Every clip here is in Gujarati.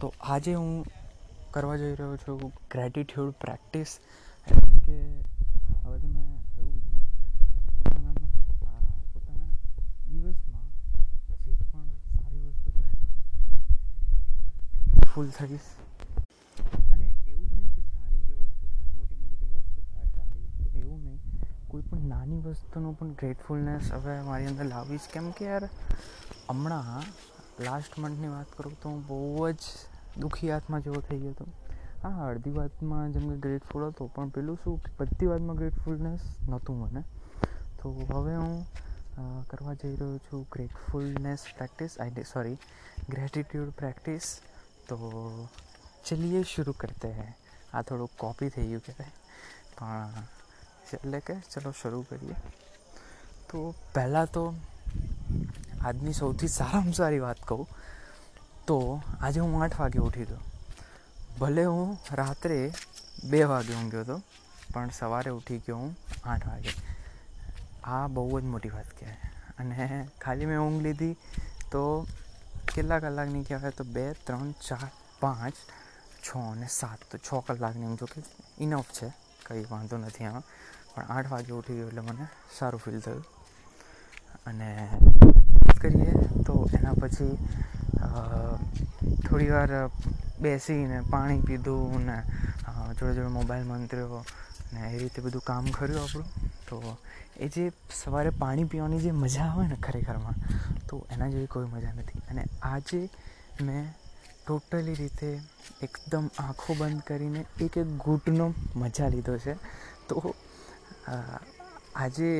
તો આજે હું કરવા જઈ રહ્યો છું ગ્રેટિટ્યૂડ પ્રેક્ટિસ એટલે કે હવે મેં એવું પોતાનામાં પોતાના દિવસમાં જે પણ સારી વસ્તુ થાય ફૂલ થઈશ. અને એવું જ નહીં કે સારી જે વસ્તુ થાય, મોટી મોટી જે વસ્તુ થાય, સારી એવું નહીં. કોઈ પણ નાની વસ્તુનો પણ ગ્રેટફુલનેસ હવે મારી અંદર લાવીશ. કેમ કે યાર, હમણાં લાસ્ટ મંથની વાત કરું તો હું બહુ જ દુઃખી આત્મા જેવો થઈ ગયો હતો. હા, અડધી વાતમાં જેમ કે ગ્રેટફુલ હતો, પણ પેલું શું કે બધી વાતમાં ગ્રેટફુલનેસ નહોતું મને. તો હવે હું કરવા જઈ રહ્યો છું gratefulness practice I sorry gratitude practice તો ચલીએ શરૂ કરતે હૈ. આ થોડું કોપી થઈ ગયું કહેવાય. પણ એટલે કે ચલો શરૂ કરીએ. તો પહેલાં તો આજની સૌથી સારામાં સારી વાત કહું, તો આજે હું આઠ વાગે ઉઠી ગયો. ભલે હું રાત્રે બે વાગે ઊંઘ્યો હતો, પણ સવારે ઉઠી ગયો હું આઠ વાગે. આ બહુ જ મોટી વાત કહેવાય. અને ખાલી મેં ઊંઘ લીધી તો કેટલા કલાકની કહેવાય તો બે, ત્રણ, ચાર, પાંચ, છ અને સાત. તો છ કલાકની ઊંઘ જો કે ઇનફ છે, કંઈ વાંધો નથી આમાં. પણ આઠ વાગે ઉઠી ગયો એટલે મને સારું ફીલ થયું. અને કરીએ, તો એના પછી થોડી વાર બેસીને પાણી પીધું ને જોડે જોડે મોબાઈલ મંત્ર્યો ને એ રીતે બધું કામ કર્યું આપણું. તો એ જે સવારે પાણી પીવાની જે મજા આવે ને ખરેખરમાં, તો એના જેવી કોઈ મજા નથી. અને આજે મેં ટોટલી રીતે એકદમ આંખો બંધ કરીને એક એક ઘૂંટનો મજા લીધો છે. તો આજે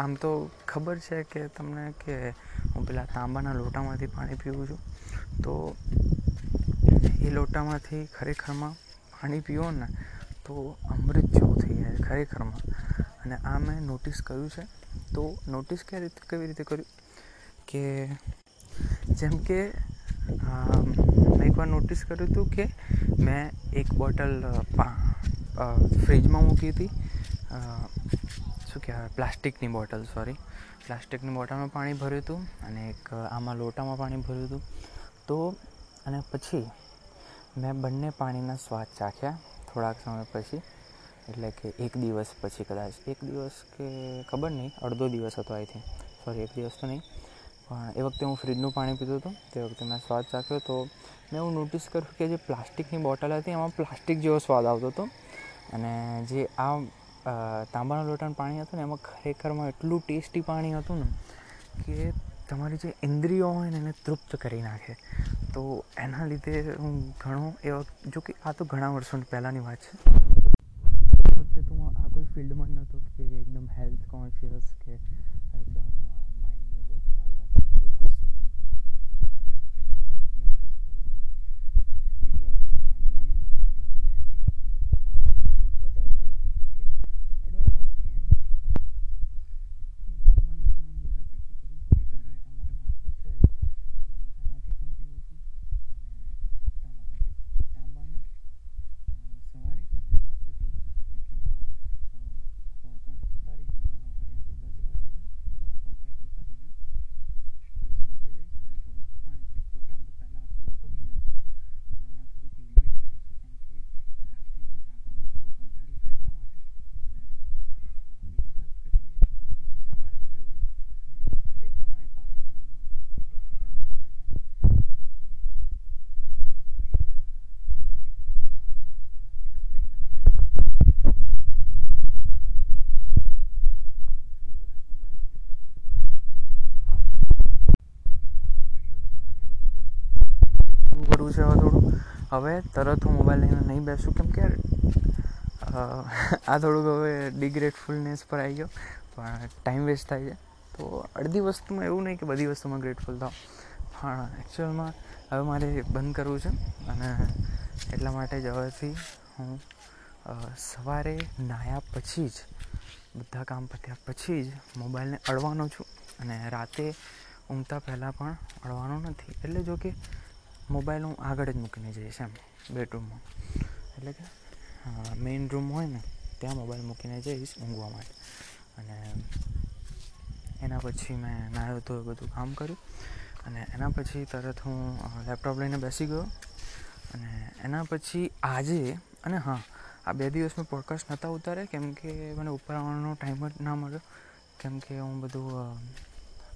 આમ તો ખબર છે કે તમને કે હું પેલા તાંબાના લોટામાંથી પાણી પીવું છું. તો એ લોટામાંથી ખરેખરમાં પાણી પીવો ને, તો અમૃત જેવું થઈ જાય ખરેખરમાં. અને આ મેં નોટિસ કર્યું છે. તો નોટિસ કઈ રીતે, કેવી રીતે કર્યું? કે જેમ કે મેં એકવાર નોટિસ કર્યું હતું કે મેં એક બોટલ ફ્રીજમાં મૂકી હતી. શું કહેવાય, પ્લાસ્ટિકની બોટલ સોરી પ્લાસ્ટિકની બોટલમાં પાણી ભર્યું હતું અને એક આમાં લોટામાં પાણી ભર્યું હતું. તો, અને પછી મેં બંને પાણીના સ્વાદ ચાખ્યા થોડાક સમય પછી, એટલે કે એક દિવસ પછી કદાચ. એક દિવસ કે ખબર નહીં, અડધો દિવસ હતો આઈ થિંક સોરી એક દિવસ તો નહીં. પણ એ વખતે હું ફ્રીજનું પાણી પીતો હતો, તે વખતે મેં સ્વાદ ચાખ્યો તો મેં એવું નોટિસ કર્યું કે જે પ્લાસ્ટિકની બોટલ હતી, એમાં પ્લાસ્ટિક જેવો સ્વાદ આવતો હતો. અને જે આ તાંબાના લોટાનું પાણી હતું ને, એમાં ખરેખરમાં એટલું ટેસ્ટી પાણી હતું ને કે તમારી જે ઇન્દ્રિયો હોય ને, એને તૃપ્ત કરી નાખે. તો એના લીધે હું ઘણો એવા, જો કે આ તો ઘણા વર્ષો પહેલાંની વાત છે. તો હું આ કોઈ ફિલ્ડમાં નહોતો કે એકદમ હેલ્થ કોન્શિયસ કે એકદમ માઇન્ડનો બહુ ખ્યાલ રાખો એવું કશું જ નથી નોટિસ કર્યું હતું બીજી વાત તો માટલાનું તો હેલ્ધી થોડુંક વધારે હોય છે કરવું છે હવે થોડું હવે તરત હું મોબાઈલ લઈને નહીં બેસું, કેમ કે આ થોડુંક હવે ડિગ્રેટફુલનેસ પર આવી ગયો, પણ ટાઈમ વેસ્ટ થાય છે. તો અડધી વસ્તુમાં એવું નહીં કે બધી વસ્તુમાં ગ્રેટફુલ થાવ. પણ એકચ્યુઅલમાં હવે મારે બંધ કરવું છે અને એટલા માટે જ હવેથી હું સવારે નાહ્યા પછી જ, બધા કામ પત્યા પછી જ મોબાઈલને અડવાનો છું. અને રાતે ઊંઘતા પહેલાં પણ અડવાનો નથી. એટલે જો કે મોબાઈલ હું આગળ જ મૂકીને જઈશ એમ, બેડરૂમમાં. એટલે કે મેઇન રૂમ હોય ને, ત્યાં મોબાઈલ મૂકીને જઈશ ઊંઘવા માટે. અને એના પછી મેં નાહ્યો તો બધું કામ કર્યું. અને એના પછી તરત હું લેપટોપ લઈને બેસી ગયો. અને એના પછી આજે, અને હા, આ બે દિવસ મેં પોડકાસ્ટ નહોતા ઉતારે કેમ કે મને ઉપર આવવાનો ટાઈમ જ ના મળ્યો. કેમ કે હું બધું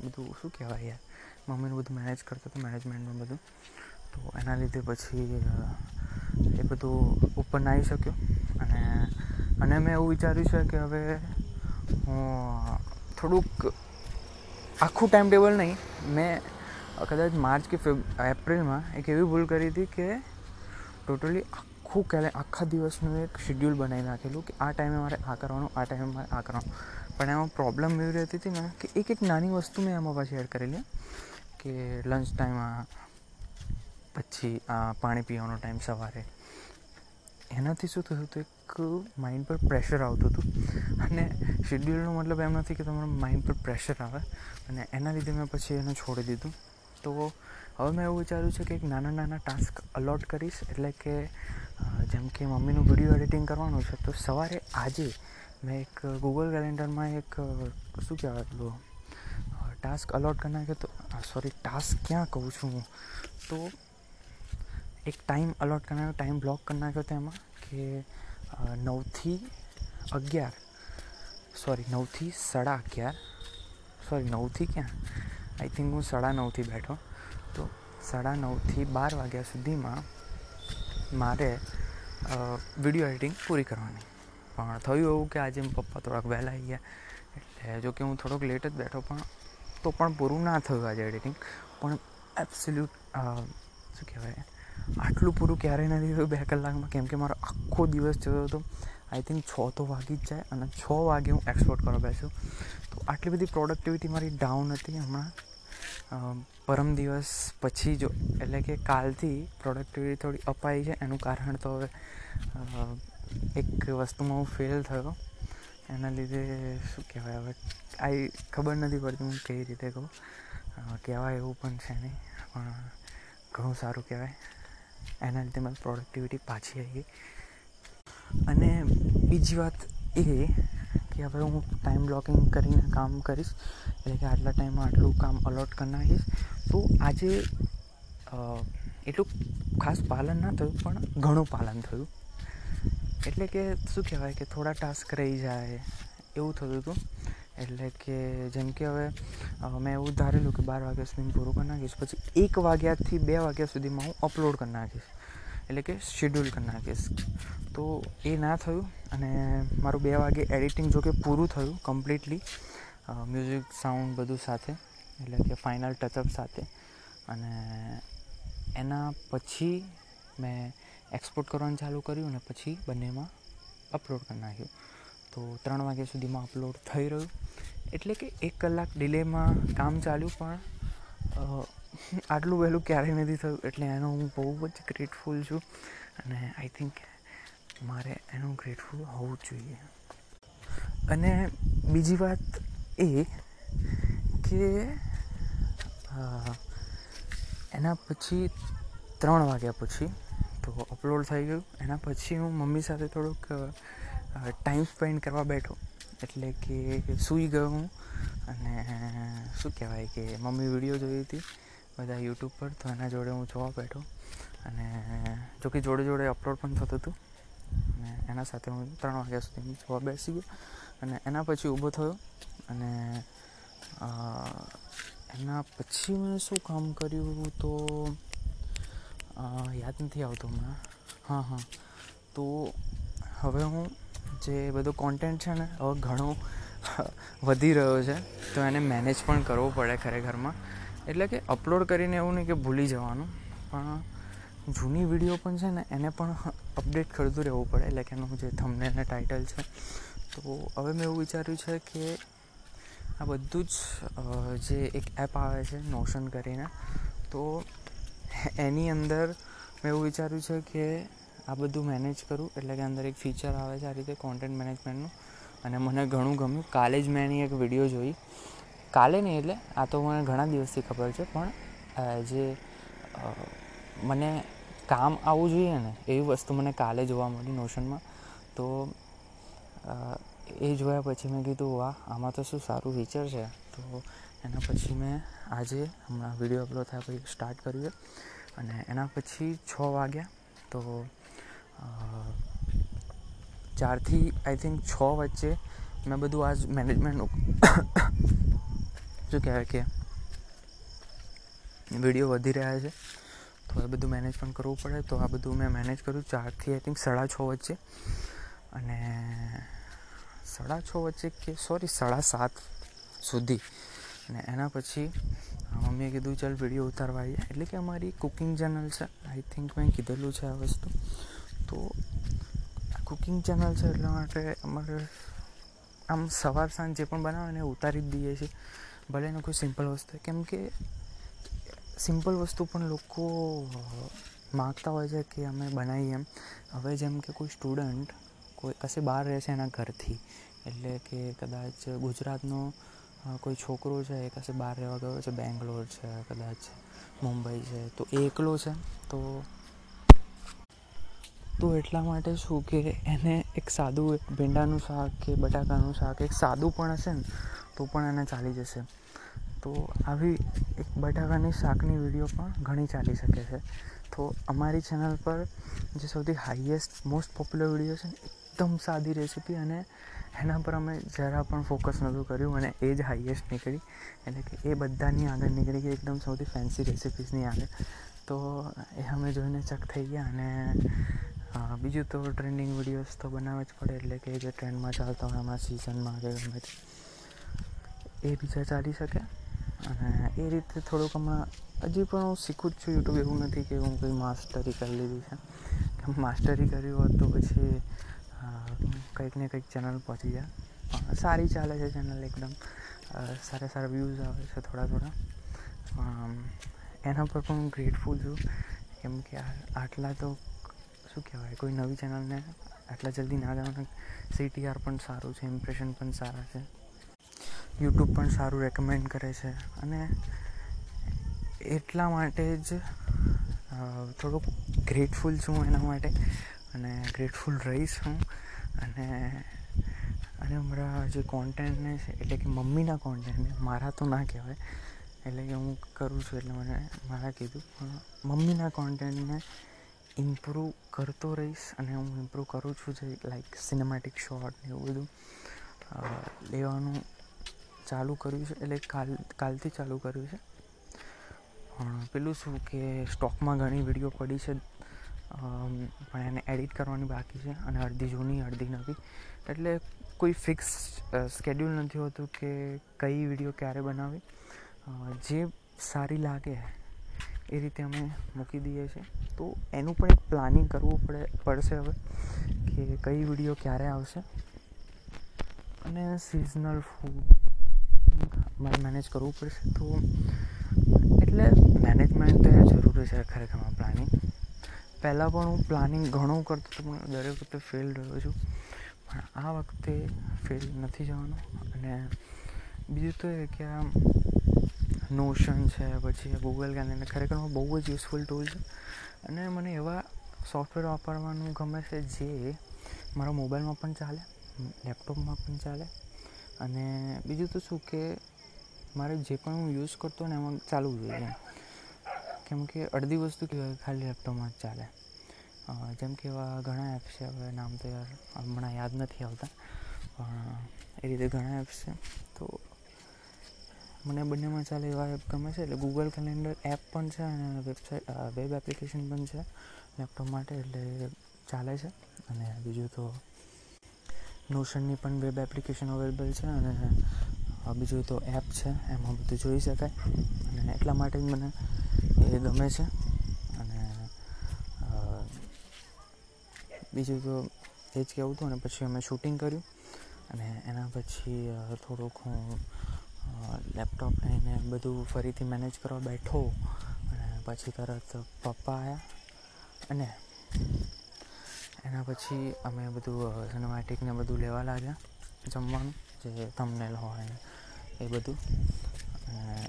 બધું શું કહેવાય યાર, મમ્મીનું બધું મેનેજ કરતો હતો મેનેજમેન્ટનું બધું. તો એના લીધે પછી એ બધું ઉપર ના આવી શક્યો. અને અને મેં એવું વિચાર્યું છે કે હવે હું થોડુંક આખું ટાઈમ ટેબલ નહીં, મેં કદાચ માર્ચ કે ફેબ, એપ્રિલમાં એક એવી ભૂલ કરી હતી કે ટોટલી આખું કેલે, આખા દિવસનું એક શેડ્યુલ બનાવી નાખેલું કે આ ટાઈમે મારે આ કરવાનું, આ ટાઈમે મારે આ કરવાનું. પણ એમાં પ્રોબ્લેમ એવી રહેતી હતી ને કે એક એક નાની વસ્તુ મેં એમાં પાછી એડ કરેલી, કે લંચ ટાઈમમાં પછી આ પાણી પીવાનો ટાઈમ સવારે. એનાથી શું થયું હતું, એક માઇન્ડ પર પ્રેશર આવતું હતું. અને શેડ્યુલનો મતલબ એમ નથી કે તમારા માઇન્ડ પર પ્રેશર આવે. અને એના લીધે મેં પછી એને છોડી દીધું. તો હવે મેં એવું વિચાર્યું છે કે એક નાના નાના ટાસ્ક અલોટ કરીશ. એટલે કે જેમ કે મમ્મીનું વીડિયો એડિટિંગ કરવાનું છે, તો સવારે આજે મેં એક ગૂગલ કેલેન્ડરમાં એક શું કહેવાય પેલું ટાસ્ક અલોટ કરી નાખ્યો તો સોરી ટાસ્ક ક્યાં કહું છું હું? તો એક ટાઈમ અલોટ કરી નાખ્યો ટાઈમ બ્લોક કરી નાખ્યો તેમાં કે નવથી અગિયાર સોરી નવથી સાડા અગિયાર સોરી નવથી ક્યાં આઈ થિંક હું સાડા નવથી બેઠો તો સાડા નવથી બાર વાગ્યા સુધીમાં મારે વીડિયો એડિટિંગ પૂરી કરવાની પણ થયું એવું કે આજે પપ્પા થોડાક વહેલા આવી ગયા, એટલે જો કે હું થોડોક લેટ જ બેઠો, પણ તો પણ પૂરું ના થયું આજે એડિટિંગ પણ એબ્સોલ્યુટ શું કહેવાય? આટલું પૂરું ક્યારેય નથી થયું. બે કલાકમાં. કેમ કે મારો આખો દિવસ જતો હતો. આઈ થિંક છ તો વાગી જ જાય અને છ વાગે હું એક્સપોર્ટ કરવા બેસું તો આટલી બધી પ્રોડક્ટિવિટી મારી ડાઉન હતી હમણાં. પરમ દિવસ પછી જો, એટલે કે કાલથી પ્રોડક્ટિવિટી થોડી અપાઈ છે. એનું કારણ તો હવે એક વસ્તુમાં હું ફેલ થયો. એના લીધે શું કહેવાય હવે? આઈ, ખબર નથી પડતી હું કઈ રીતે કહું. કહેવાય એવું પણ છે નહીં, પણ ઘણું સારું કહેવાય. એના લીધે મારી પ્રોડક્ટિવિટી પાછી આવી અને બીજી વાત એ કે હવે હું ટાઈમ બ્લોકિંગ કરીને કામ કરીશ, એટલે કે આટલા ટાઈમમાં આટલું કામ અલોટ કરી નાખીશ. તો આજે એટલું ખાસ પાલન ના થયું, પણ ઘણું પાલન થયું. એટલે કે શું કહેવાય કે થોડા ટાસ્ક રહી જાય, એવું થતું હતું. એટલે કે જેમ કે હવે મેં એવું ધારેલું કે બાર વાગ્યા સુધી પૂરું કરી નાખીશ. પછી એક વાગ્યાથી બે વાગ્યા સુધીમાં હું અપલોડ કરી નાખીશ. એટલે કે શેડ્યુલ કરી નાખીશ. તો એ ના થયું અને મારું બે વાગે એડિટિંગ જો કે પૂરું થયું કમ્પ્લીટલી મ્યુઝિક સાઉન્ડ બધું સાથે, એટલે કે ફાઇનલ ટચઅપ સાથે. અને એના પછી મેં એક્સપોર્ટ કરવાનું ચાલુ કર્યું અને પછી બંનેમાં અપલોડ કરી નાખ્યું. તો ત્રણ વાગ્યા સુધીમાં અપલોડ થઈ રહ્યું. એટલે કે એક કલાક ડિલેમાં કામ ચાલ્યું, પણ આટલું વહેલું ક્યારેય નથી થયું. એટલે એનો હું બહુ જ ગ્રેટફુલ છું. અને આઈ થિંક મારે એનું ગ્રેટફુલ હોવું જોઈએ. અને બીજી વાત એ કે એના પછી ત્રણ વાગ્યા પછી તો અપલોડ થઈ ગયું. એના પછી હું મમ્મી સાથે થોડુંક ટાઈમ સ્પેન્ડ કરવા બેઠો. એટલે કે સૂઈ ગયો હું અને શું કહેવાય કે મમ્મી વીડિયો જોઈ હતી બધા યુટ્યુબ પર, તો એના જોડે હું જોવા બેઠો. અને જો કે જોડે જોડે અપલોડ પણ થતું હતું. અને એના સાથે હું ત્રણ વાગ્યા સુધી જોવા બેસી ગયો. અને એના પછી ઊભો થયો. અને એના પછી મેં શું કામ કર્યું તો યાદ નથી આવતું હમણાં. હા હા. તો હવે હું જે બધો કોન્ટેન્ટ છે ને, હવે ઘણો વધી રહ્યો છે, તો એને મેનેજ પણ કરવો પડે ખરેખરમાં એટલે કે અપલોડ કરીને એવું નહીં કે ભૂલી જવાનું, પણ જૂની વીડિયો પણ છે ને, એને પણ અપડેટ કરતું રહેવું પડે. એટલે કે એનું જે થમને અને ટાઇટલ છે. તો હવે મેં એવું વિચાર્યું છે કે આ બધું જ જે એક એપ આવે છે નોશન કરીને, તો એની અંદર મેં એવું વિચાર્યું છે કે આ બધું મેનેજ કરું, એટલે કે અંદર એક ફીચર આવે છે આ રીતે કોન્ટેન્ટ મેનેજમેન્ટનું અને મને ઘણું ગમ્યું. કાલે જ મેં એની એક વીડિયો જોઈ. કાલે નહીં એટલે, આ તો મને ઘણા દિવસથી ખબર છે, પણ જે મને કામ આવવું જોઈએ ને, એવી વસ્તુ મને કાલે જોવા મળી નોશનમાં તો એ જોયા પછી મેં કીધું, વાહ, આમાં તો શું સારું ફીચર છે. તો એના પછી મેં આજે હમણાં વીડિયો અપલોડ થયા પછી સ્ટાર્ટ કર્યું અને એના પછી છ વાગ્યા. તો ચારથી આઈ થિંક છ વચ્ચે મેં બધું આજ મેનેજમેન્ટનું શું કહેવાય કે વીડિયો વધી રહ્યા છે. તો એ બધું મેનેજ પણ કરવું પડે. તો આ બધું મેં મેનેજ કર્યું ચારથી આઈ થિંક સાડા છ વચ્ચે. અને સાડા છ વચ્ચે કે સોરી સાડા સાત સુધી. અને એના પછી મમ્મીએ કીધું, ચાલ વીડિયો ઉતારવા આવીએ. એટલે કે અમારી કુકિંગ ચેનલ છે. આઈ થિંક મેં કીધેલું છે આ તો કુકિંગ ચેનલ છે એટલા માટે અમારે આમ સવાર સાંજ જે પણ બનાવે ને ઉતારી જ દઈએ છીએ. ભલે એને કોઈ સિમ્પલ વસ્તુ કેમ કે સિમ્પલ વસ્તુ પણ લોકો માગતા હોય છે કે અમે બનાવીએ એમ. હવે જેમ કે કોઈ સ્ટુડન્ટ કોઈ કશે બહાર રહે છે એના ઘરથી, એટલે કે કદાચ ગુજરાતનો કોઈ છોકરો છે એ કશે બહાર રહેવા ગયો છે, બેંગ્લોર છે, કદાચ મુંબઈ છે, તો એકલો છે, તો તો એટલા માટે શું કે એને એક સાદું એક ભીંડાનું શાક કે બટાકાનું શાક એક સાદું પણ હશે ને, તો પણ એને ચાલી જશે. તો આવી એક બટાકાની શાકની વીડિયો પણ ઘણી ચાલી શકે છે. તો અમારી ચેનલ પર જે સૌથી હાઈએસ્ટ મોસ્ટ પોપ્યુલર વીડિયો છે ને, એકદમ સાદી રેસીપી અને એના પર અમે જરા પણ ફોકસ નહોતું કર્યું અને એ જ હાઈએસ્ટ નીકળી. એટલે કે એ બધાની આગળ નીકળી ગઈ એકદમ સૌથી ફેન્સી રેસિપીસની આગળ. તો એ અમે જોઈને ચક થઈ ગયા અને બીજું તો ટ્રેન્ડિંગ વિડીયોઝ તો બનાવવા જ પડે, એટલે કે જે ટ્રેન્ડમાં ચાલતા હોય, એમાં સિઝનમાં કે ગમે તે. એ બીજા ચાલી શકે. અને એ રીતે થોડુંક હમણાં હજી પણ હું શીખું જ છું યુટ્યુબ એવું નથી કે હું કંઈ માસ્ટરી કરી લીધી છે. કે માસ્ટરી કરી હોત તો પછી કંઈક ને કંઈક ચેનલ પહોંચી જાય. સારી ચાલે છે ચેનલ એકદમ. સારા સારા વ્યૂઝ આવે છે થોડા થોડા. એના પર પણ હું ગ્રેટફુલ છું. કેમ કે આટલા તો શું કહેવાય? કોઈ નવી ચેનલને આટલા જલ્દી ના જવાનું સીટીઆર પણ સારું છે ઇમ્પ્રેશન પણ સારા છે. યુટ્યુબ પણ સારું રેકમેન્ડ કરે છે. અને એટલા માટે જ થોડુંક ગ્રેટફુલ છું એના માટે. અને ગ્રેટફુલ રહીશ હું. અને અને અમારા જે કોન્ટેન્ટને છે, એટલે કે મમ્મીના કોન્ટેન્ટને મારા તો ના કહેવાય. એટલે કે હું કરું છું, એટલે મને, મારા કીધું. પણ મમ્મીના કોન્ટેન્ટને ઇમ્પ્રૂવ કરતો રહીશ અને હું ઇમ્પ્રૂવ કરું છું જે લાઈક સિનેમેટિક શોટ ને એવું બધું લેવાનું ચાલુ કર્યું છે, એટલે કાલ, કાલથી ચાલુ કર્યું છે. પણ પેલું શું કે, સ્ટોકમાં ઘણી વીડિયો પડી છે પણ એને એડિટ કરવાની બાકી છે અને અડધી જૂની, અડધી નવી. એટલે કોઈ ફિક્સ સ્કેડ્યુલ નથી હોતું કે કઈ વીડિયો ક્યારે બનાવી જે સારી લાગે એ રીતે અમે મૂકી દઈએ છીએ. તો એનું પણ એક પ્લાનિંગ કરવું પડે, પડશે હવે કે કઈ વીડિયો ક્યારે આવશે. અને સિઝનલ ફૂડ મારે મેનેજ કરવું પડશે. તો એટલે મેનેજમેન્ટ તો એ જરૂરી છે ખરેખરમાં પ્લાનિંગ પહેલાં પણ હું પ્લાનિંગ ઘણું કરતો હતો, પણ દરેક વખતે ફેલ રહ્યો છું. પણ આ વખતે ફેલ નથી જવાનું. અને બીજું તો એ કે નોશન છે, પછી ગૂગલ કેલેન્ડર ખરેખર બહુ જ યુઝફુલ ટૂલ છે. અને મને એવા સોફ્ટવેર વાપરવાનું ગમે છે જે મારા મોબાઈલમાં પણ ચાલે લેપટોપમાં પણ ચાલે. અને બીજું તો શું કે મારે જે પણ હું યુઝ કરતો ને એમાં ચાલવું જોઈએ કેમ કે અડધી વસ્તુ કહેવાય ખાલી લેપટોપમાં જ ચાલે. જેમ કે એવા ઘણા એપ્સ છે, હવે નામ તો યાર હમણાં યાદ નથી આવતા. પણ એ રીતે ઘણા એપ્સ છે. તો મને બંનેમાં ચાલે એવા એપ ગમે છે. એટલે ગૂગલ કેલેન્ડર એપ પણ છે અને વેબસાઇટ વેબ એપ્લિકેશન પણ છે લેપટોપ માટે, એટલે ચાલે છે. અને બીજું તો નોશનની પણ વેબ એપ્લિકેશન અવેલેબલ છે અને બીજું તો એપ છે. એમાં બધું જોઈ શકાય. અને એટલા માટે જ મને એ ગમે છે. અને બીજું તો એ જ કહેવું હતું અને પછી અમે શૂટિંગ કર્યું. અને એના પછી થોડુંક હું લેપટોપ એને બધું ફરીથી મેનેજ કરવા બેઠો અને પછી તરત પપ્પા આવ્યા અને એના પછી અમે બધું સિનેમેટિકને બધું લેવા લાગ્યા જમવાનું, જે થંબનેલ હોય એ બધું.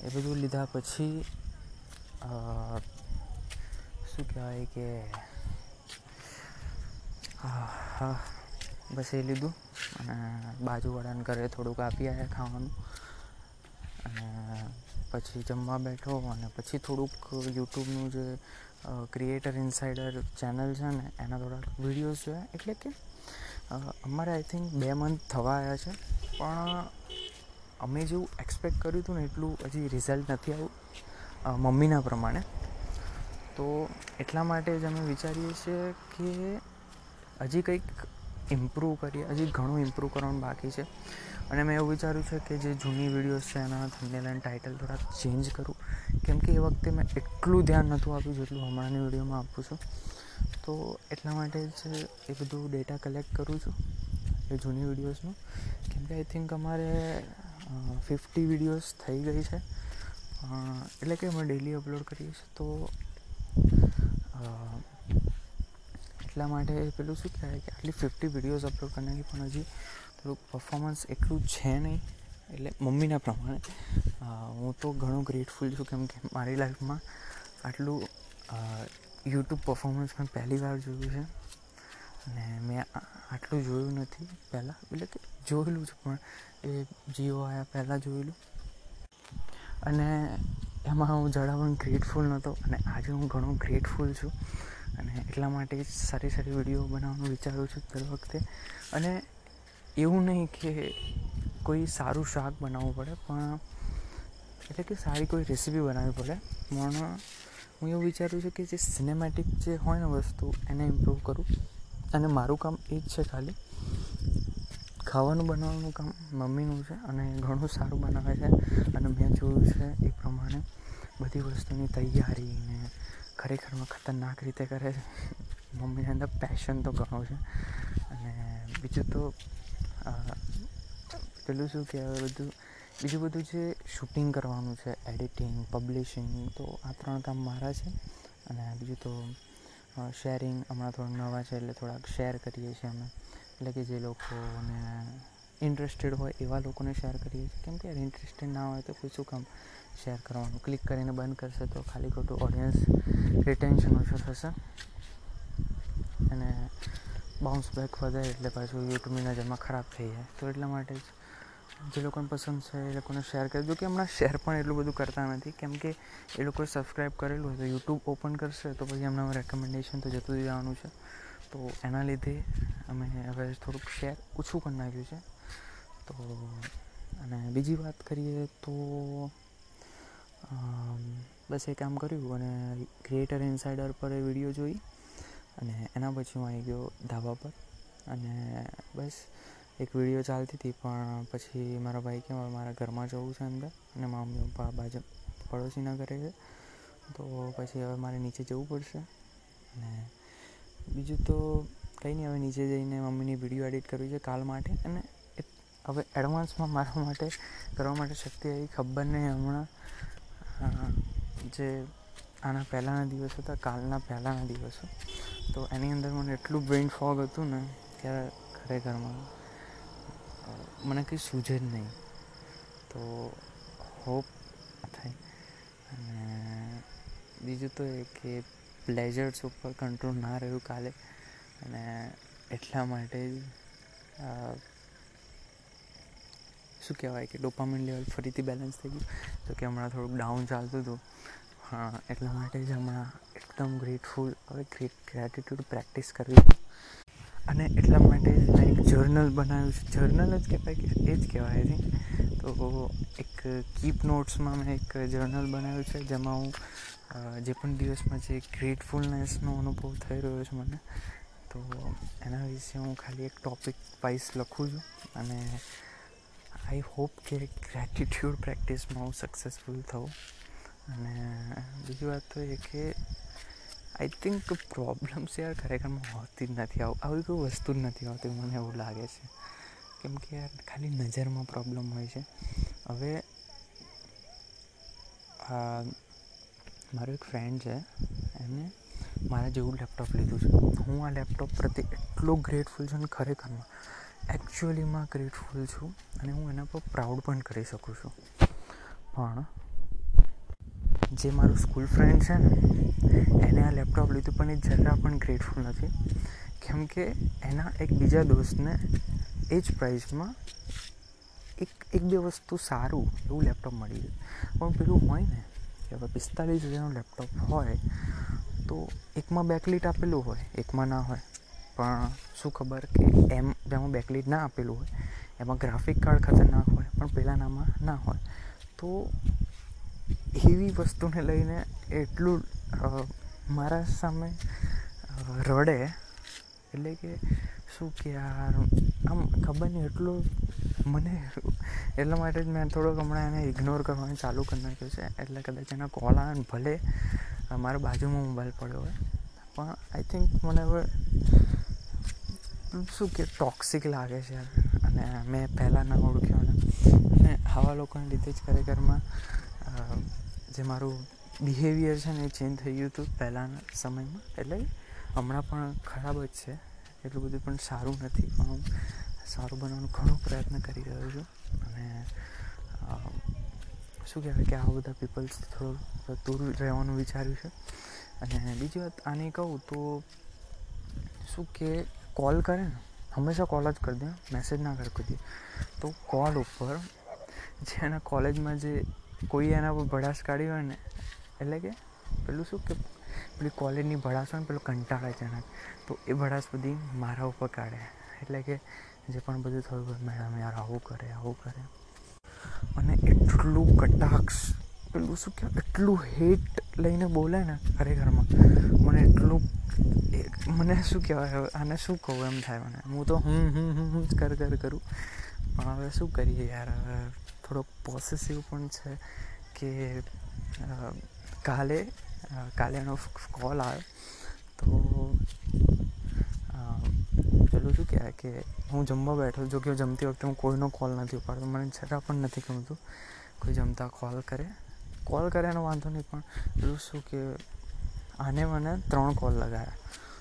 એ બધું લીધા પછી શું કહેવાય કે, હા બસ એ લીધું. અને બાજુવાળાને ઘરે થોડુંક આપી આવ્યા ખાવાનું. અને પછી જમવા બેઠો અને પછી થોડુંક યુટ્યુબનું જે ક્રિએટર ઇનસાઇડર ચેનલ છે ને, એના થોડાક વિડીયોઝ જોયા. એટલે કે અમારે આઈ થિંક બે મંથ થવા આવ્યા છે. પણ અમે જેવું એક્સપેક્ટ કર્યું હતું ને, એટલું હજી રિઝલ્ટ નથી આવ્યું મમ્મીના પ્રમાણે. તો એટલા માટે જ અમે વિચારીએ છીએ કે હજી કંઈક ઇમ્પ્રૂવ કરીએ, હજી ઘણું ઇમ્પ્રૂવ કરવાનું બાકી છે. અને મેં એવું વિચાર્યું છે કે જે જૂની વિડીયોઝ છે એના થંબનેલ એન્ડ ટાઇટલ થોડાક ચેન્જ કરું. કેમ કે એ વખતે મેં એટલું ધ્યાન નહોતું આપ્યું જેટલું હમણાંની વિડીયોમાં આપું છું. તો એટલા માટે જ એ બધું ડેટા કલેક્ટ કરું છું, એ જૂની વિડીયોઝનું. કેમ કે આઈ થિંક અમારે ફિફ્ટી વિડીયોઝ થઈ ગઈ છે. એટલે કે અમે ડેલી અપલોડ કરીએ છીએ. તો એટલા માટે પેલું શું કહેવાય કે આટલી ફિફ્ટી વિડીયોઝ અપલોડ કરી નાખી પણ હજી થોડુંક પરફોર્મન્સ એટલું છે નહીં, એટલે મમ્મીના પ્રમાણે હું તો ઘણું ગ્રેટફુલ છું કેમ કે મારી લાઈફમાં આટલું યુટ્યુબ પરફોર્મન્સ મેં પહેલી વાર જોયું છે. અને મેં આટલું જોયું નથી પહેલાં, એટલે કે જોયેલું છે, પણ એ જીઓ આવ્યા પહેલાં જોયેલું. અને એમાં હું જરા પણ ગ્રેટફુલ નહોતો અને આજે હું ઘણો ગ્રેટફુલ છું. અને એટલા માટે જ સારી સારી વીડિયો બનાવવાનું વિચારું છું દર વખતે. અને એવું નહીં કે કોઈ સારું શાક બનાવવું પડે, પણ એટલે કે સારી કોઈ રેસીપી બનાવવી પડે. પણ હું એવું વિચારું છું કે જે સિનેમેટિક જે હોય ને વસ્તુ, એને ઇમ્પ્રૂવ કરું. અને મારું કામ એ જ છે ખાલી. ખાવાનું બનાવવાનું કામ મમ્મીનું છે અને ઘણું સારું બનાવે છે. અને મેં જોયું છે એ પ્રમાણે બધી વસ્તુની તૈયારીને ખરેખરમાં ખતરનાક રીતે કરે છે. મમ્મીને અંદર પેશન તો ઘણો છે. અને બીજું તો પેલું શું કહેવાય બધું? બીજું બધું જે શૂટિંગ કરવાનું છે એડિટિંગ પબ્લિશિંગ તો આ ત્રણ કામ મારા છે. અને બીજું તો શેરિંગ હમણાં થોડા નવા છે એટલે થોડાક શેર કરીએ છીએ અમે. એટલે કે જે લોકોને ઇન્ટરેસ્ટેડ હોય એવા લોકોને શેર કરીએ છીએ. કેમ કે ઇન્ટરેસ્ટેડ ના હોય તો કોઈ શું કામ શેર કરવાનું? ક્લિક કરીને બંધ કરશે તો ખાલી ખોટું ઓડિયન્સ રિટેન્શન ઓછું થશે. અને બાઉન્સ બેક વધારે એટલે પાછું યુટ્યુબની નજરમાં ખરાબ થઈ જાય. તો એટલા માટે જ જે લોકોને પસંદ છે એ લોકોને શેર કરી દો. કે હમણાં શેર પણ એટલું બધું કરતા નથી. કેમ કે એ લોકોએ સબસ્ક્રાઈબ કરેલું હોય તો યુટ્યુબ ઓપન કરશે તો પછી એમના રેકમેન્ડેશન તો જતું જવાનું છે. તો એના લીધે અમે હવે થોડુંક શેર ઓછું કરી નાખ્યું છે. તો અને બીજી વાત કરીએ તો બસ એ કામ કર્યું અને ક્રિએટર ઇન્સાઇડર પર એ વીડિયો જોઈ. અને એના પછી હું આવી ગયો ધાબા પર. અને બસ એક વીડિયો ચાલતી હતી, પણ પછી મારા ભાઈ કે મારા ઘરમાં જવું છે અંદર, અને મમ્મી પપ્પા બાજુ પડોશીના ઘરે છે. તો પછી હવે મારે નીચે જવું પડશે. અને બીજું તો કંઈ નહીં, હવે નીચે જઈને મમ્મીની વીડિયો એડિટ કરવી છે કાલ માટે. અને હવે એડવાન્સમાં મારા માટે કરવા માટે શક્તિ આવી ખબર નહીં હમણાં. જે આના પહેલાંના દિવસ હતા, કાલના પહેલાંના દિવસો. તો એની અંદર મને એટલું બ્રેઇન ફોગ હતું ને કે ખરેખરમાં મને કંઈ સૂઝે જ નહીં. તો હોપ થાય. અને બીજું તો એ કે પ્લેઝર્સ ઉપર કંટ્રોલ ના રહ્યું કાલે. અને એટલા માટે જ શું કહેવાય કે ડોપામિન લેવલ ફરીથી બેલેન્સ થઈ ગયું. તો કે હમણાં થોડુંક ડાઉન ચાલતું હતું. એટલા માટે જ હમણાં એકદમ ગ્રેટફુલ હવે ગ્રેટ ગ્રેટિટ્યૂડ પ્રેક્ટિસ કરવી અને એટલા માટે જ મેં એક જર્નલ બનાવ્યું છે. જર્નલ જ કહેવાય કે એ જ કહેવાય છે તો એક કીપ નોટ્સમાં મેં એક જર્નલ બનાવ્યું છે, જેમાં હું જે પણ દિવસમાં જે ગ્રેટફુલનેસનો અનુભવ થઈ રહ્યો છે મને, તો એના વિશે હું ખાલી એક ટોપિક વાઇઝ લખું છું. અને આઈ હોપ કે ગ્રેટિટ્યૂડ પ્રેક્ટિસમાં હું સક્સેસફુલ થઉં. અને બીજી વાત તો એ કે આઈ થિંક પ્રોબ્લેમ્સ યાર ખરેખરમાં હોતી જ નથી. આવું, આવી કોઈ વસ્તુ જ નથી હોતી મને એવું લાગે છે. કેમ કે યાર, ખાલી નજરમાં પ્રોબ્લેમ હોય છે. હવે મારો એક ફ્રેન્ડ છે એને મારા જેવું લેપટોપ લીધું છે. હું આ લેપટોપ પ્રત્યે એટલો ગ્રેટફુલ છું ને ખરેખરમાં એકચ્યુઅલીમાં ગ્રેટફુલ છું અને હું એના પર પ્રાઉડ પણ કરી શકું છું. પણ જે મારું સ્કૂલ ફ્રેન્ડ છે ને, એને આ લેપટોપ લીધું પણ એ જરા પણ ગ્રેટફુલ નથી. કેમ કે એના એક બીજા દોસ્તને એ જ પ્રાઇસમાં એક એક બે વસ્તુ સારું એવું લેપટોપ મળી જાય પણ પેલું હોય ને કે હવે પિસ્તાલીસ હજારનું લેપટોપ હોય, તો એકમાં બેકલીટ આપેલું હોય, એકમાં ના હોય. પણ શું ખબર કે એમ, જેમાં બેકલીટ ના આપેલું હોય, એમાં ગ્રાફિક કાર્ડ ખતરનાક હોય, પણ પહેલાંનામાં ના હોય. તો એવી વસ્તુને લઈને એટલું મારા સામે રડે. એટલે કે શું કે આમ ખબર નહીં, એટલું મને, એટલા માટે જ મેં થોડોક હમણાં એને ઇગ્નોર કરવાનું ચાલુ કરી નાખ્યું છે. એટલે કદાચ એના કોલ આવે ભલે મારા બાજુમાં મોબાઈલ પડ્યો હોય. પણ આઈ થિંક મને હવે શું કે ટોક્સિક લાગે છે અને મેં પહેલાં ના ઓળખ્યો અને આવા લોકોને લીધે જ ખરેખરમાં જે મારું બિહેવિયર છે ને એ ચેન્જ થઈ ગયું હતું પહેલાંના સમયમાં. એટલે હમણાં પણ ખરાબ જ છે. એટલું બધું પણ સારું નથી. પણ હું સારું બનવાનો ઘણો પ્રયત્ન કરી રહ્યો છું. અને શું કહેવાય કે આવા બધા પીપલ્સ થોડું દૂર રહેવાનું વિચાર્યું છે. અને બીજી વાત આની કહું તો શું કે કોલ કરે ને, હંમેશા કોલ જ કરી દે મેસેજ ના કરી દે. તો કોલ ઉપર જે એના કોલેજમાં જે કોઈ એના પર ભડાસ કાઢી હોય ને, એટલે કે પેલું શું કે, પેલી કોલેજની ભડાસ હોય ને, પેલું કંટાળે છે એના. તો એ ભડાસ બધી મારા ઉપર કાઢે. એટલે કે જે પણ બધું થયું હોય મેડમ યાર, આવું કરે આવું કરે. અને એટલું કટાક્ષ, પેલું શું કહેવાય, એટલું હેટ લઈને બોલે ને ખરેખરમાં મને એટલું મને શું કહેવાય હવે આને શું કહું એમ થાય મને. હું તો હમ હમ હમ જ કર કર, કરું. પણ હવે શું કરીએ યાર, હવે થોડોક પોસેસિવ પણ છે કે કાલે કાલે એનો કોલ આવ્યો. તો પેલું શું કહેવાય કે, હું જમવા બેઠો, જો કે જમતી વખતે હું કોઈનો કોલ નથી ઉપાડતો. મને જરા પણ નથી ગમતું કોઈ જમતા કોલ કરે. કોલ કરે એનો વાંધો નહીં, પણ પેલું શું કે, આને મને ત્રણ કોલ લગાવ્યા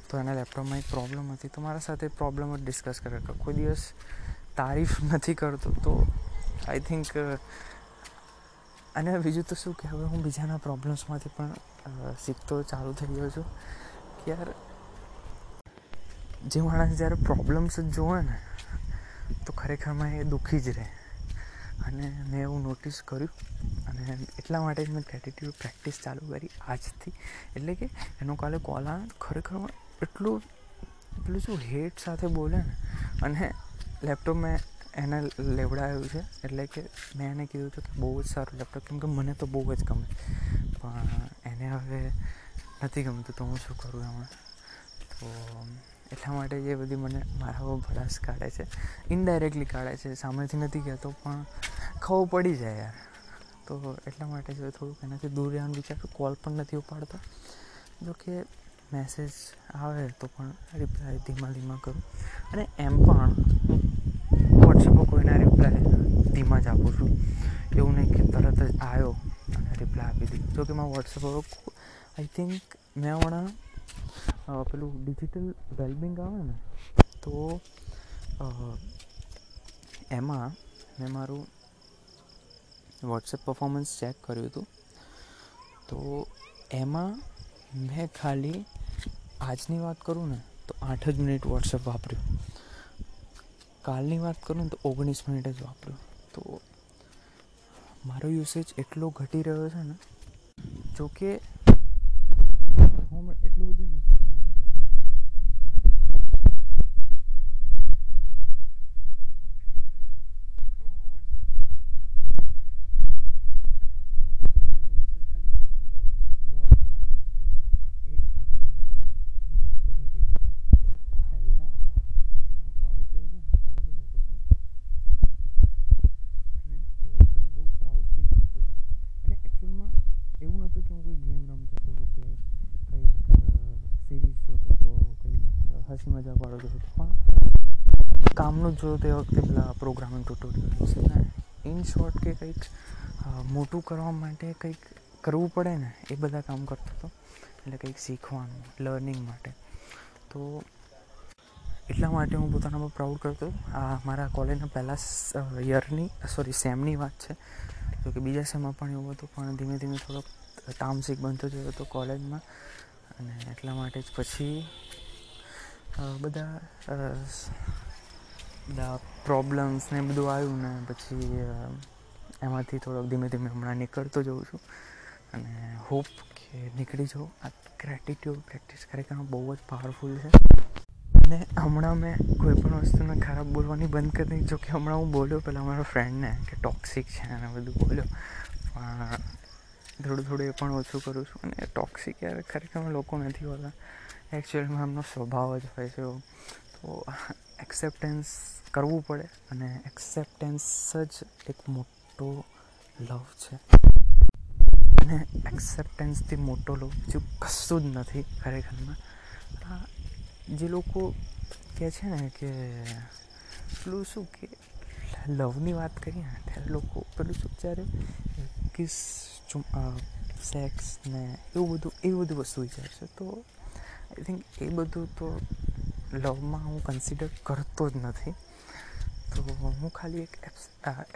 તો એના લેપટોપમાં એક પ્રોબ્લેમ હતી. તો મારા સાથે પ્રોબ્લેમ જ ડિસ્કસ કરે કોઈ દિવસ તારીફ નથી કરતો, તો આઈ થિંક અને બીજું તો શું કે હવે હું બીજાના પ્રોબ્લેમ્સમાંથી પણ શીખતો ચાલુ થઈ ગયો છું કે યાર, જે માણસ જ્યારે પ્રોબ્લેમ્સ જ જોવે ને, તો ખરેખરમાં એ દુઃખી જ રહે. અને મેં એવું નોટિસ કર્યું અને એટલા માટે જ મેં ગ્રેટિટ્યુડ પ્રેક્ટિસ ચાલુ કરી આજથી. એટલે કે એનો કાલે કોલ આવે ખરેખરમાં એટલું, પેલું શું હેટ સાથે બોલે ને, અને લેપટોપ મેં એને લેવડાવ્યું છે. એટલે કે મેં એને કીધું હતું કે બહુ જ સારું લેપટોપ. કેમ કે મને તો બહુ જ ગમે. પણ એને હવે નથી ગમતું તો હું શું કરું એમાં? તો એટલા માટે એ બધી મને મારા ભડાસ કાઢે છે. ઇનડાયરેક્ટલી કાઢે છે. સામેથી નથી કહેતો, પણ ખબર પડી જાય યાર. તો એટલા માટે જો થોડુંક એનાથી દૂર રહેવાનું વિચાર કોલ પણ નથી ઉપાડતો. જો કે મેસેજ આવે તો પણ રિપ્લાય ધીમા ધીમા કરું. અને એમ પણ વોટ્સએપ કોઈના રિપ્લાય ધીમા જ આપું છું. એવું નહીં કે તરત જ આવ્યો અને રિપ્લાય આપી દીધું. જો કે મારા વોટ્સઅપ આઈ થિંક મેં હમણાં પેલું ડિજિટલ વેલબિંગ આવે ને, તો એમાં મેં મારું વોટ્સએપ પરફોર્મન્સ ચેક કર્યું હતું. તો એમાં મેં ખાલી આજની વાત કરું ને, તો આઠ જ મિનિટ વોટ્સએપ વાપર્યું. કાલની વાત કરું તો ઓગણીસ મિનિટ જ વાપર્યું તો મારો યુસેજ એટલો ઘટી રહ્યો છે ને, જોકે હું એટલું બધું યુઝ પણ નથી એવું નહોતું કે હું કોઈ ગેમ રમતો હતો કે કંઈક સિરીઝ જોતો હતો કંઈક હસી મજાક વાળો જોતો હતો. પણ કામનું જ જોતો તે વખતે પેલા પ્રોગ્રામિંગ ટ્યુટોરિયલ છે ને. ઇન શોર્ટ કે કંઈક મોટું કરવા માટે કંઈક કરવું પડે ને, એ બધા કામ કરતો હતો. એટલે કંઈક શીખવાનું લર્નિંગ માટે. તો એટલા માટે હું પોતાના પર પ્રાઉડ કરતો. આ મારા કોલેજના પહેલાં યરની સોરી સેમની વાત છે. તો કે બીજા સેમમાં પણ એવું હતું, પણ ધીમે ધીમે થોડોક તામસિક બનતો જયો હતો કોલેજમાં. અને એટલા માટે જ પછી બધા બધા પ્રોબ્લેમ્સ ને બધું આવ્યું ને પછી એમાંથી થોડોક ધીમે ધીમે હમણાં નીકળતો જઉં છું. અને હોપ કે નીકળી જાઉં. આ ગ્રેટિટ્યુડ પ્રેક્ટિસ ખરેખર બહુ જ પાવરફુલ છે. અને હમણાં મેં કોઈ પણ વસ્તુને ખરાબ બોલવાની બંધ કરી દીધી. જોકે હમણાં હું બોલ્યો પહેલાં મારા ફ્રેન્ડને કે ટોક્સિક છે અને બધું બોલ્યો. પણ થોડું થોડું એ પણ ઓછું કરું છું. અને ટોક્સિક યાર ખરેખર લોકો નથી હોતા. એકચ્યુઅલમાં એમનો સ્વભાવ જ હોય છે તો એક્સેપ્ટન્સ કરવું પડે અને એક્સેપ્ટન્સ જ એક મોટો લવ છે. અને એક્સેપ્ટન્સથી મોટો લવ બીજું કશું જ નથી ખરેખરમાં. જે લોકો કહે છે ને કે, પેલું શું કે લવની વાત કરીએ ને, ત્યારે લોકો પેલું શું જ્યારે કિસ સેક્સ ને એવું બધું એવું બધું વસ્તુ વિચારશે તો આઈ થિંક એ બધું તો લવમાં હું કન્સિડર કરતો જ નથી. તો હું ખાલી એક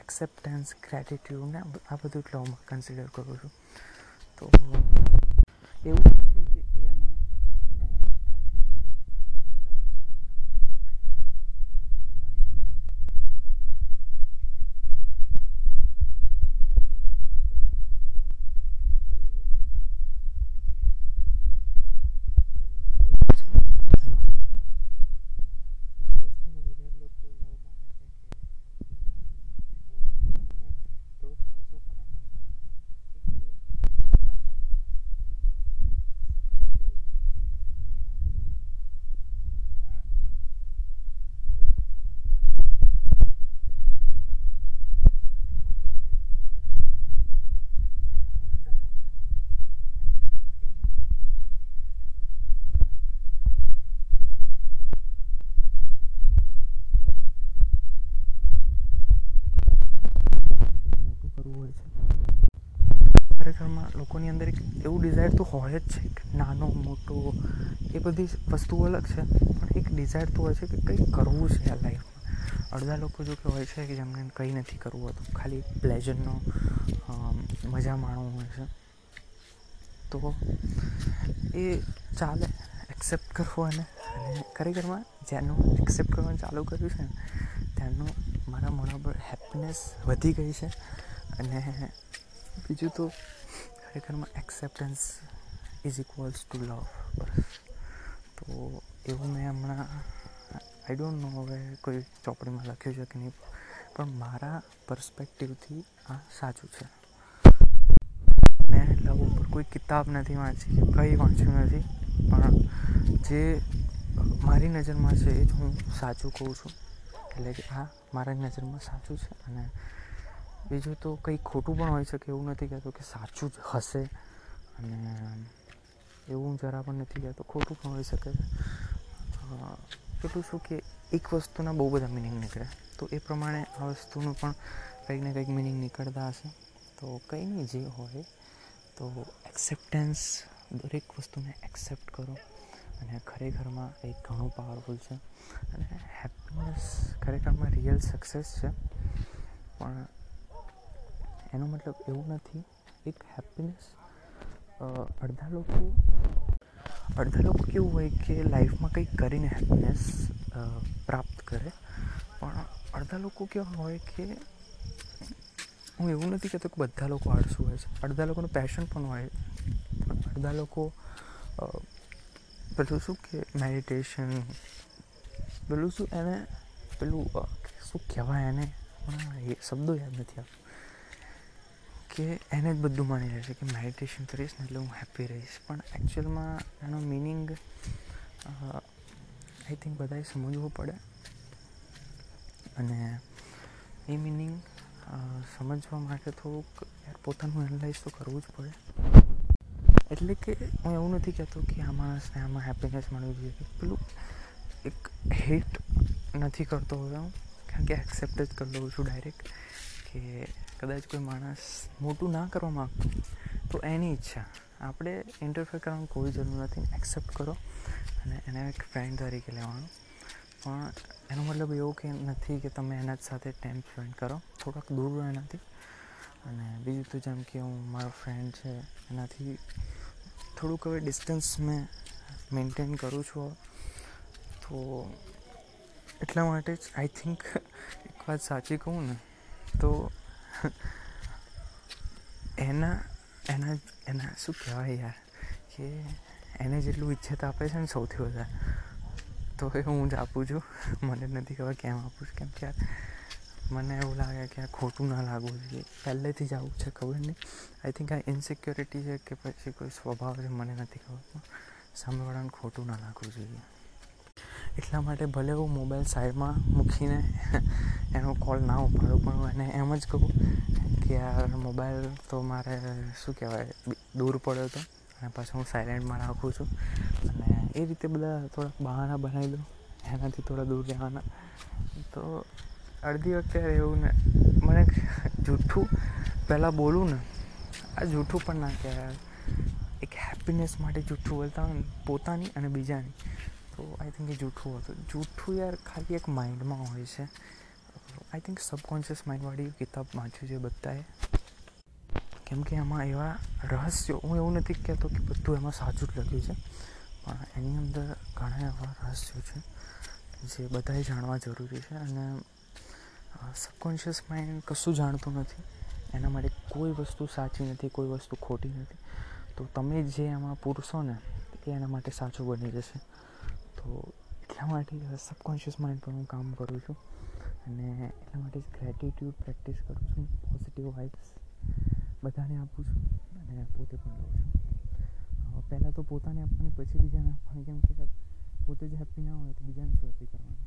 એક્સેપ્ટન્સ ગ્રેટિટ્યૂડ ને આ બધું જ લવમાં કન્સિડર કરું છું. તો એવું હોય જ છે નાનો, મોટો, એ બધી વસ્તુઓ અલગ છે. પણ એક ડિઝાયર તો હોય છે કે કંઈક કરવું છે આ લાઈફમાં અડધા લોકો જો કે હોય છે કે જેમને કંઈ નથી કરવું હોતું, ખાલી પ્લેઝરનો મજા માણવું હોય છે. તો એ ચાલે એક્સેપ્ટ કરવો અને અને ખરેખરમાં જેનું એક્સેપ્ટ કરવાનું ચાલુ કર્યું છે ને, ત્યાંનું મારા મોઢા પર હેપીનેસ વધી ગઈ છે. અને બીજું તો ખરેખરમાં acceptance is equals to love બસ તો એવું મેં હમણાં આઈ ડોન્ટ નો હવે કોઈ ચોપડીમાં લખ્યું છે કે નહીં, પણ મારા પર્સપેક્ટિવથી આ સાચું છે. મેં લવ ઉપર કોઈ કિતાબ નથી વાંચી, કંઈ વાંચ્યું નથી, પણ જે મારી નજરમાં છે એ જ હું સાચું કહું છું. એટલે કે આ મારા નજરમાં સાચું છે અને બીજું તો કંઈ ખોટું પણ હોઈ શકે એવું નથી કહેતો કે સાચું જ હશે. અને એવું જરા પણ નથી કહેતો ખોટું પણ હોઈ શકે છે. એટલું શું કે, એક વસ્તુના બહુ બધા મિનિંગ નીકળે. તો એ પ્રમાણે આ વસ્તુનું પણ કંઈક ને કંઈક મિનિંગ નીકળતા હશે. તો કંઈ નહીં, જે હોય, તો એક્સેપ્ટન્સ દરેક વસ્તુને એક્સેપ્ટ કરો. અને ખરેખરમાં એ ઘણું પાવરફુલ છે. અને હેપીનેસ ખરેખરમાં રિયલ સક્સેસ છે. પણ એનો મતલબ એવું નથી. એક હેપીનેસ અડધા લોકો અડધા લોકો કેવું હોય કે લાઈફમાં કંઈક કરીને હેપીનેસ પ્રાપ્ત કરે. પણ અડધા લોકો કેવા હોય કે હું એવું નથી કહેતો કે બધા લોકો આળસુ હોય છે. અડધા લોકોનું પેશન પણ હોય. પણ અડધા લોકો પેલું શું કે મેડિટેશન પેલું શું એને પેલું શું કહેવાય એને? એ શબ્દો યાદ નથી આવતો. કે એને જ બધું માની રહે છે કે મેડિટેશન કરીશ ને એટલે હું હેપી રહીશ. પણ એકચ્યુઅલમાં એનો મિનિંગ આઈ થિંક બધાએ સમજવું પડે. અને એ મિનિંગ સમજવા માટે થોડુંક પોતાનું એનાલાઇઝ તો કરવું જ પડે. એટલે કે હું એવું નથી કહેતો કે આ માણસને આમાં હેપીનેસ મળવી જોઈએ. પેલું એક હેટ નથી કરતો હવે હું. કારણ કે એક્સેપ્ટ જ કરી લઉં છું ડાયરેક્ટ કે કદાચ કોઈ માણસ મોટું ના કરવા માગતું તો એની ઈચ્છા. આપણે ઇન્ટરફેર કરવાની કોઈ જરૂર નથી એક્સેપ્ટ કરો અને એને એક ફ્રેન્ડ તરીકે લેવાનું. પણ એનો મતલબ એવો કે નથી કે તમે એના જ સાથે ટાઈમ સ્પેન્ડ કરો. થોડાક દૂર રહો એનાથી. અને બીજું તો જેમ કે હું, મારો ફ્રેન્ડ છે, એનાથી થોડુંક હવે ડિસ્ટન્સ મેં મેન્ટેન કરું છું. તો એટલા માટે જ આઈ થિંક એક વાત સાચી કહું ને, તો એના એના એના શું કહેવાય યાર કે એને જેટલું ઇજ્જત આપે છે ને સૌથી વધારે. તો એ હું જ આપું છું. મને નથી ખબર કેમ આપું છું. કેમ કે યાર, મને એવું લાગે કે આ ખોટું ના લાગવું જોઈએ. પહેલેથી જ આવું છે, ખબર નહીં. આઈ થિંક આ ઇનસિક્યોરિટી છે કે પછી કોઈ સ્વભાવ છે, મને નથી ખબર. પણ સામેવાળાને ખોટું ના લાગવું જોઈએ. એટલા માટે ભલે હું મોબાઈલ સાઈડમાં મૂકીને એનો કોલ ના ઉપાડું પણ એને એમ જ કહું કે યાર મોબાઈલ તો મારે શું કહેવાય, દૂર પડ્યો હતો અને પાછું હું સાયલેન્ટમાં રાખું છું. અને એ રીતે બધા થોડાક બહાના બનાવી દઉં, એનાથી થોડા દૂર રહેવાના. તો અડધી વખતે એવું ને, મને જૂઠું પહેલાં બોલું ને, આ જૂઠું પણ ના કહેવાય. એક હેપીનેસ માટે જૂઠું બોલતા હોય ને, પોતાની અને બીજાની. તો આઈ થિંક એ જૂઠું હતું. જૂઠું યાર ખાલી એક માઇન્ડમાં હોય છે. આઈ થિંક સબકોન્શિયસ માઇન્ડવાળી કિતાબ વાંચ્યું છે બધાએ. કેમ કે એમાં એવા રહસ્યો, હું એવું નથી કહેતો કે બધું એમાં સાચું જ લખ્યું છે, પણ એની અંદર ઘણા એવા રહસ્યો છે જે બધાએ જાણવા જરૂરી છે અને સબકોન્શિયસ માઇન્ડ કશું જાણતું નથી. એના માટે કોઈ વસ્તુ સાચી નથી, કોઈ વસ્તુ ખોટી નથી. તો તમે જે એમાં પૂરશો ને, એ એના માટે સાચું બની જશે. તો એટલા માટે સબકોન્શિયસ માઇન્ડ પર હું કામ કરું છું અને એટલા માટે ગ્રેટિટ્યૂડ પ્રેક્ટિસ કરું છું પોઝિટિવ વાઇબ્સ બધાને આપું છું અને પોતે પણ લઉં છું. પહેલાં તો પોતાને આપવાની, પછી બીજાને આપવાની, કેમ કે પોતે જ હેપી ના હોય તો બીજાને શું હેપી કરવાનું?